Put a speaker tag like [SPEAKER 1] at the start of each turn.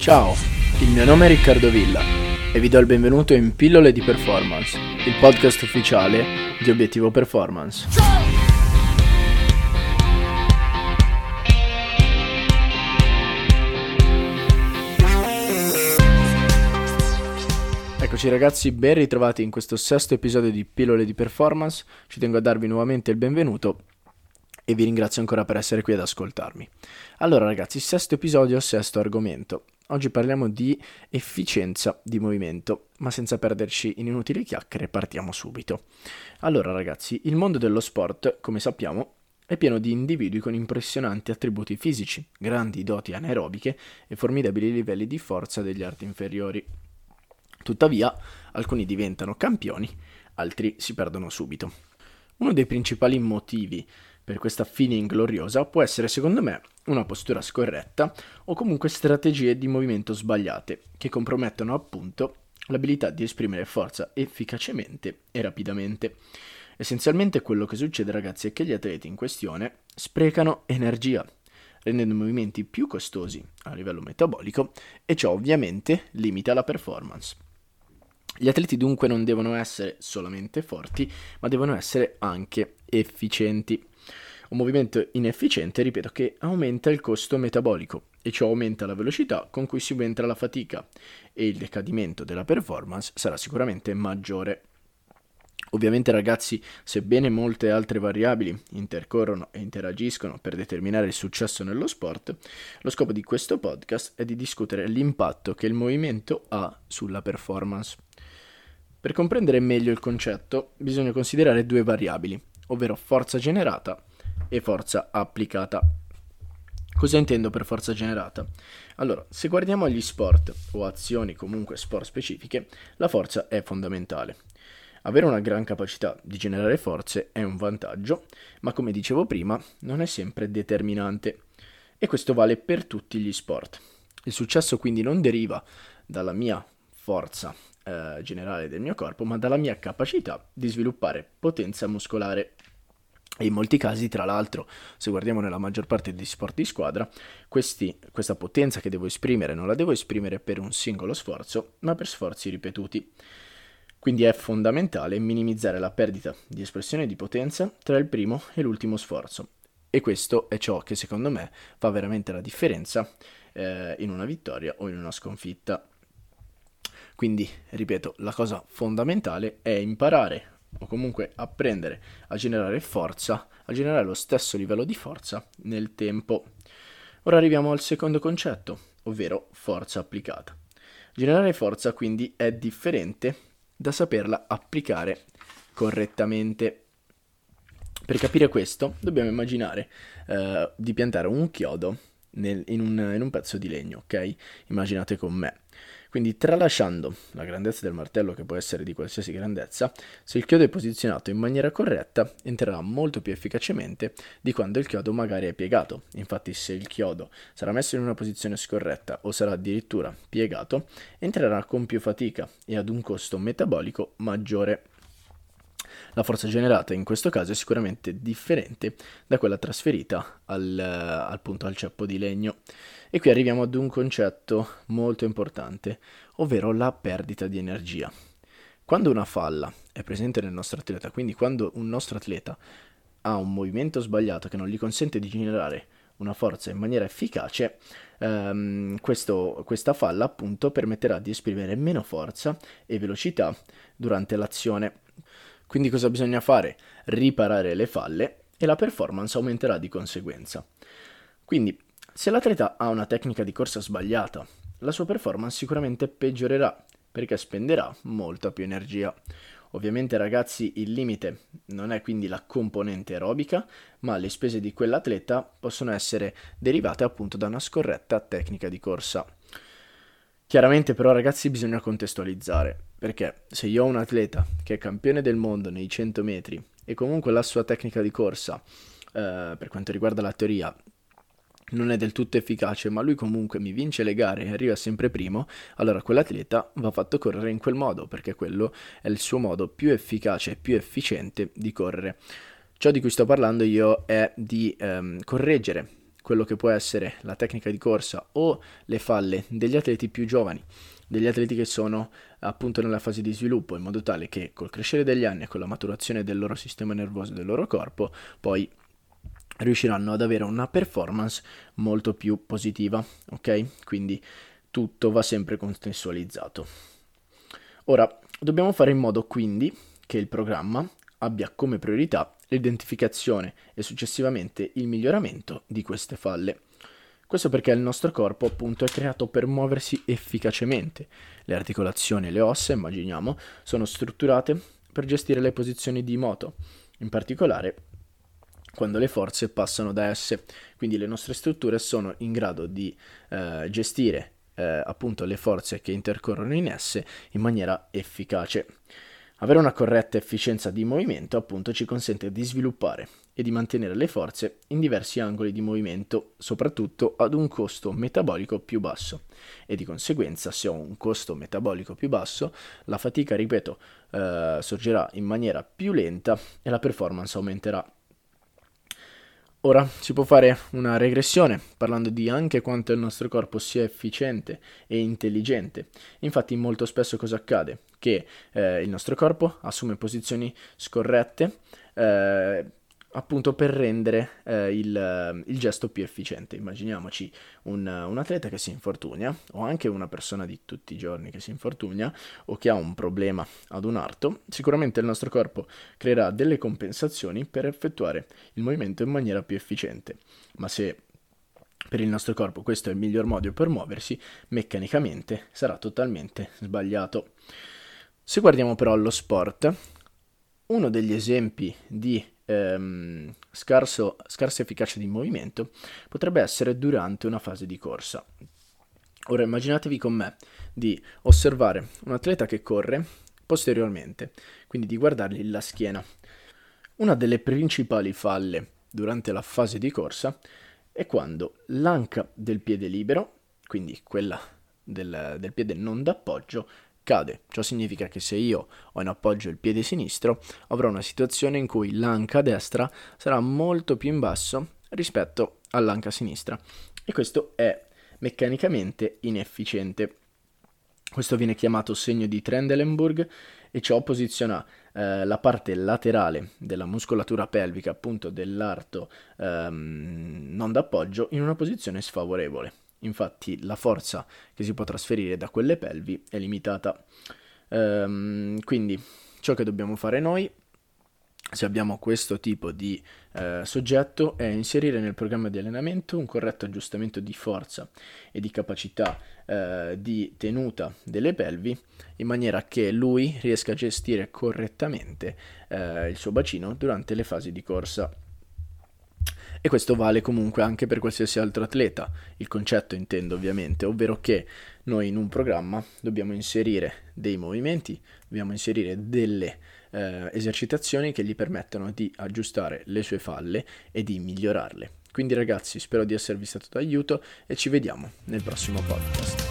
[SPEAKER 1] Ciao, il mio nome è Riccardo Villa e vi do il benvenuto in Pillole di Performance, il podcast ufficiale di Obiettivo Performance. Eccoci ragazzi, ben ritrovati in questo sesto episodio di Pillole di Performance. Ci tengo a darvi nuovamente il benvenuto e vi ringrazio ancora per essere qui ad ascoltarmi. Allora ragazzi, sesto episodio, sesto argomento. Oggi parliamo di efficienza di movimento, ma senza perderci in inutili chiacchiere partiamo subito. Allora ragazzi, il mondo dello sport, come sappiamo, è pieno di individui con impressionanti attributi fisici, grandi doti anaerobiche e formidabili livelli di forza degli arti inferiori. Tuttavia, alcuni diventano campioni, altri si perdono subito. Uno dei principali motivi per questa fine ingloriosa può essere secondo me una postura scorretta o comunque strategie di movimento sbagliate che compromettono appunto l'abilità di esprimere forza efficacemente e rapidamente. Essenzialmente quello che succede ragazzi è che gli atleti in questione sprecano energia, rendendo i movimenti più costosi a livello metabolico e ciò ovviamente limita la performance. Gli atleti dunque non devono essere solamente forti, ma devono essere anche efficienti. Un movimento inefficiente, ripeto, che aumenta il costo metabolico e ciò aumenta la velocità con cui subentra la fatica e il decadimento della performance sarà sicuramente maggiore. Ovviamente ragazzi, sebbene molte altre variabili intercorrono e interagiscono per determinare il successo nello sport, lo scopo di questo podcast è di discutere l'impatto che il movimento ha sulla performance. Per comprendere meglio il concetto bisogna considerare due variabili, ovvero forza generata e forza applicata. Cosa intendo per forza generata? Allora, se guardiamo agli sport o azioni comunque sport specifiche, la forza è fondamentale. Avere una gran capacità di generare forze è un vantaggio, ma come dicevo prima, non è sempre determinante. E questo vale per tutti gli sport. Il successo quindi non deriva dalla mia forza eh, generale del mio corpo, ma dalla mia capacità di sviluppare potenza muscolare. E in molti casi, tra l'altro, se guardiamo nella maggior parte degli sport di squadra, questi, questa potenza che devo esprimere non la devo esprimere per un singolo sforzo, ma per sforzi ripetuti. Quindi è fondamentale minimizzare la perdita di espressione di potenza tra il primo e l'ultimo sforzo. E questo è ciò che secondo me fa veramente la differenza eh, in una vittoria o in una sconfitta. Quindi, ripeto, la cosa fondamentale è imparare o comunque apprendere a generare forza, a generare lo stesso livello di forza nel tempo. Ora arriviamo al secondo concetto, ovvero forza applicata. Generare forza quindi è differente da saperla applicare correttamente. Per capire questo dobbiamo immaginare eh, di piantare un chiodo nel, in, un, in un pezzo di legno, ok? Immaginate con me. Quindi tralasciando la grandezza del martello che può essere di qualsiasi grandezza, se il chiodo è posizionato in maniera corretta entrerà molto più efficacemente di quando il chiodo magari è piegato. Infatti se il chiodo sarà messo in una posizione scorretta o sarà addirittura piegato, entrerà con più fatica e ad un costo metabolico maggiore. La forza generata in questo caso è sicuramente differente da quella trasferita al, al, punto, al ceppo di legno. E qui arriviamo ad un concetto molto importante, ovvero la perdita di energia. Quando una falla è presente nel nostro atleta, quindi quando un nostro atleta ha un movimento sbagliato che non gli consente di generare una forza in maniera efficace, ehm, questo, questa falla appunto permetterà di esprimere meno forza e velocità durante l'azione. Quindi cosa bisogna fare? Riparare le falle e la performance aumenterà di conseguenza. Quindi, se l'atleta ha una tecnica di corsa sbagliata, la sua performance sicuramente peggiorerà perché spenderà molta più energia. Ovviamente ragazzi il limite non è quindi la componente aerobica, ma le spese di quell'atleta possono essere derivate appunto da una scorretta tecnica di corsa. Chiaramente però ragazzi bisogna contestualizzare, perché se io ho un atleta che è campione del mondo nei 100 metri e comunque la sua tecnica di corsa, eh, per quanto riguarda la teoria, non è del tutto efficace, ma lui comunque mi vince le gare e arriva sempre primo, allora quell'atleta va fatto correre in quel modo, perché quello è il suo modo più efficace e più efficiente di correre. Ciò di cui sto parlando io è di ehm, correggere quello che può essere la tecnica di corsa o le falle degli atleti più giovani, degli atleti che sono appunto nella fase di sviluppo, in modo tale che col crescere degli anni e con la maturazione del loro sistema nervoso e del loro corpo, poi riusciranno ad avere una performance molto più positiva, ok? Quindi tutto va sempre contestualizzato. Ora, dobbiamo fare in modo quindi che il programma abbia come priorità l'identificazione e successivamente il miglioramento di queste falle. Questo perché il nostro corpo appunto è creato per muoversi efficacemente. Le articolazioni e le ossa, immaginiamo, sono strutturate per gestire le posizioni di moto, in particolare quando le forze passano da esse. Quindi le nostre strutture sono in grado di eh, gestire eh, appunto le forze che intercorrono in esse in maniera efficace. Avere una corretta efficienza di movimento appunto ci consente di sviluppare e di mantenere le forze in diversi angoli di movimento, soprattutto ad un costo metabolico più basso. E di conseguenza, se ho un costo metabolico più basso, la fatica, ripeto, eh, sorgerà in maniera più lenta e la performance aumenterà Ora si può fare una regressione parlando di anche quanto il nostro corpo sia efficiente e intelligente. Infatti molto spesso cosa accade? Che eh, il nostro corpo assume posizioni scorrette eh, appunto per rendere eh, il, il, gesto più efficiente. Immaginiamoci un, un, atleta che si infortuna, o anche una persona di tutti i giorni che si infortuna, o che ha un problema ad un arto, sicuramente il nostro corpo creerà delle compensazioni per effettuare il movimento in maniera più efficiente. Ma se per il nostro corpo questo è il miglior modo per muoversi, meccanicamente sarà totalmente sbagliato. Se guardiamo però allo sport, uno degli esempi di ehm, scarso, scarsa efficacia di movimento potrebbe essere durante una fase di corsa. Ora immaginatevi con me di osservare un atleta che corre posteriormente, quindi di guardargli la schiena. Una delle principali falle durante la fase di corsa è quando l'anca del piede libero, quindi quella del, del piede non d'appoggio, cade. Ciò significa che se io ho in appoggio il piede sinistro, avrò una situazione in cui l'anca destra sarà molto più in basso rispetto all'anca sinistra e questo è meccanicamente inefficiente. Questo viene chiamato segno di Trendelenburg e ciò posiziona eh, la parte laterale della muscolatura pelvica, appunto dell'arto ehm, non d'appoggio, in una posizione sfavorevole. Infatti la forza che si può trasferire da quelle pelvi è limitata. Ehm, quindi ciò che dobbiamo fare noi, se abbiamo questo tipo di eh, soggetto, è inserire nel programma di allenamento un corretto aggiustamento di forza e di capacità eh, di tenuta delle pelvi in maniera che lui riesca a gestire correttamente eh, il suo bacino durante le fasi di corsa. E questo vale comunque anche per qualsiasi altro atleta, il concetto intendo ovviamente, ovvero che noi in un programma dobbiamo inserire dei movimenti, dobbiamo inserire delle eh, esercitazioni che gli permettono di aggiustare le sue falle e di migliorarle. Quindi ragazzi spero di esservi stato d'aiuto e ci vediamo nel prossimo podcast.